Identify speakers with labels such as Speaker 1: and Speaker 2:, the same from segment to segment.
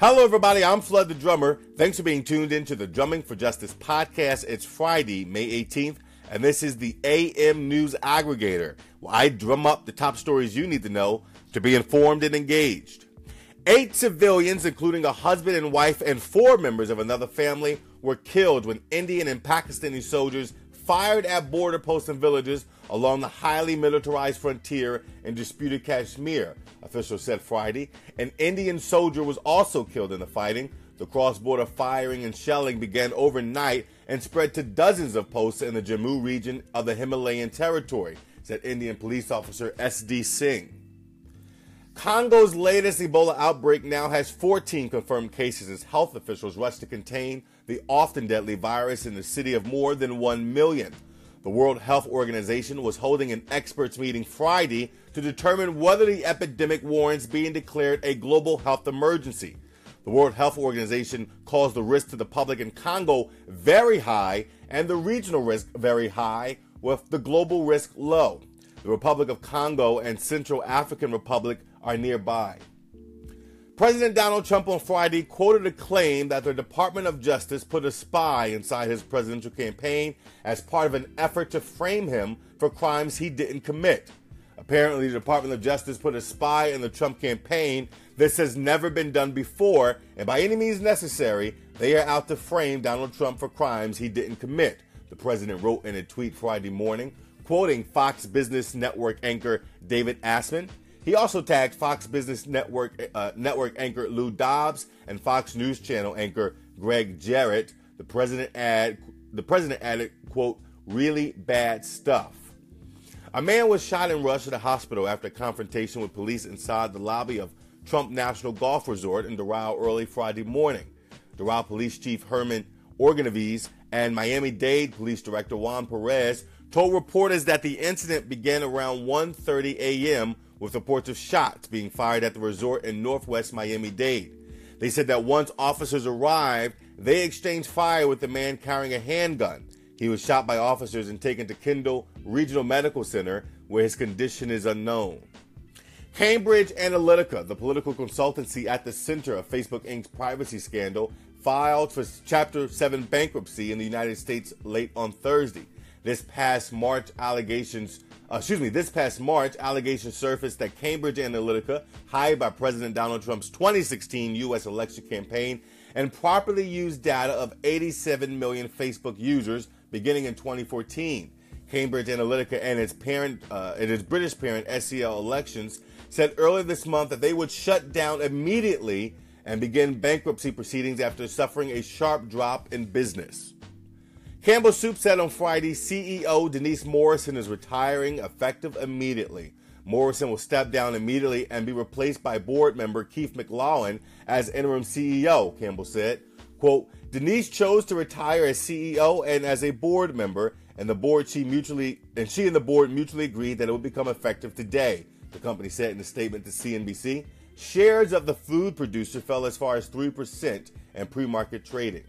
Speaker 1: Hello, everybody. I'm Flood the Drummer. Thanks for being tuned in to the Drumming for Justice podcast. It's Friday, May 18th, and this is the AM News Aggregator. Where I drum up the top stories you need to know to be informed and engaged. Eight civilians, including a husband and wife and four members of another family, were killed when Indian and Pakistani soldiers fired at border posts and villages along the highly militarized frontier in disputed Kashmir, officials said Friday. An Indian soldier was also killed in the fighting. The cross border firing and shelling began overnight and spread to dozens of posts in the Jammu region of the Himalayan territory, said Indian police officer S.D. Singh. Congo's latest Ebola outbreak now has 14 confirmed cases as health officials rush to contain the often deadly virus in the city of more than 1 million. The World Health Organization was holding an experts meeting Friday to determine whether the epidemic warrants being declared a global health emergency. The World Health Organization calls the risk to the public in Congo very high and the regional risk very high, with the global risk low. The Republic of Congo and Central African Republic are nearby. President Donald Trump on Friday quoted a claim that the Department of Justice put a spy inside his presidential campaign as part of an effort to frame him for crimes he didn't commit. Apparently, the Department of Justice put a spy in the Trump campaign. This has never been done before, and by any means necessary, they are out to frame Donald Trump for crimes he didn't commit, the president wrote in a tweet Friday morning, quoting Fox Business Network anchor David Asman. He also tagged Fox Business Network uh, network anchor Lou Dobbs and Fox News Channel anchor Gregg Jarrett. The president add the president added, "quote really bad stuff." A man was shot and rushed to the hospital after a confrontation with police inside the lobby of Trump National Golf Resort in Doral early Friday morning. Doral Police Chief Herman Orgonaves and Miami-Dade Police Director Juan Perez told reporters that the incident began around 1:30 a.m with reports of shots being fired at the resort in northwest Miami Dade. They said that once officers arrived, they exchanged fire with the man carrying a handgun. He was shot by officers and taken to Kendall Regional Medical Center, where his condition is unknown. Cambridge Analytica, the political consultancy at the center of Facebook Inc.'s privacy scandal, filed for Chapter 7 bankruptcy in the United States late on Thursday. This past March, allegations uh, excuse me, this past March, allegations surfaced that Cambridge Analytica, hired by President Donald Trump's 2016 U.S. election campaign, and properly used data of 87 million Facebook users beginning in 2014. Cambridge Analytica and its parent, uh, and its British parent, SCL Elections, said earlier this month that they would shut down immediately and begin bankruptcy proceedings after suffering a sharp drop in business. Campbell Soup said on Friday CEO Denise Morrison is retiring effective immediately. Morrison will step down immediately and be replaced by board member Keith McLoughlin as interim CEO, Campbell said. Quote, Denise chose to retire as CEO and as a board member, and the board she mutually and she and the board mutually agreed that it would become effective today, the company said in a statement to CNBC. Shares of the food producer fell as far as 3% in pre-market trading.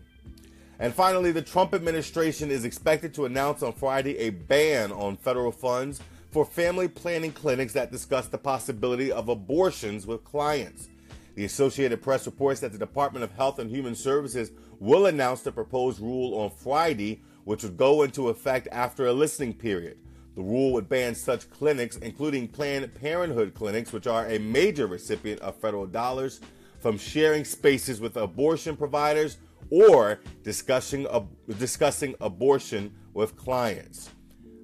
Speaker 1: And finally, the Trump administration is expected to announce on Friday a ban on federal funds for family planning clinics that discuss the possibility of abortions with clients. The Associated Press reports that the Department of Health and Human Services will announce the proposed rule on Friday, which would go into effect after a listening period. The rule would ban such clinics, including Planned Parenthood clinics, which are a major recipient of federal dollars, from sharing spaces with abortion providers or discussing, discussing abortion with clients.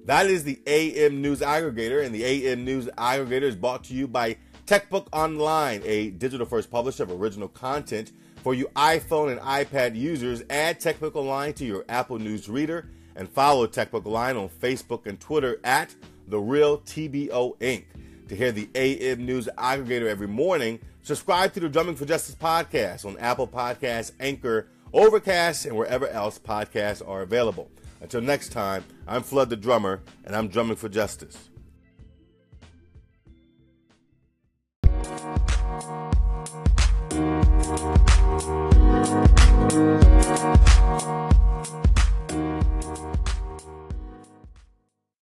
Speaker 1: That is the AM News Aggregator, and the AM News Aggregator is brought to you by TechBook Online, a digital first publisher of original content for you iPhone and iPad users. Add TechBook Online to your Apple News reader and follow TechBook Online on Facebook and Twitter at The Real TBO Inc. To hear the AM News Aggregator every morning, subscribe to the Drumming for Justice podcast on Apple Podcasts, Anchor, Overcast, and wherever else podcasts are available. Until next time, I'm Flood the Drummer, and I'm drumming for justice.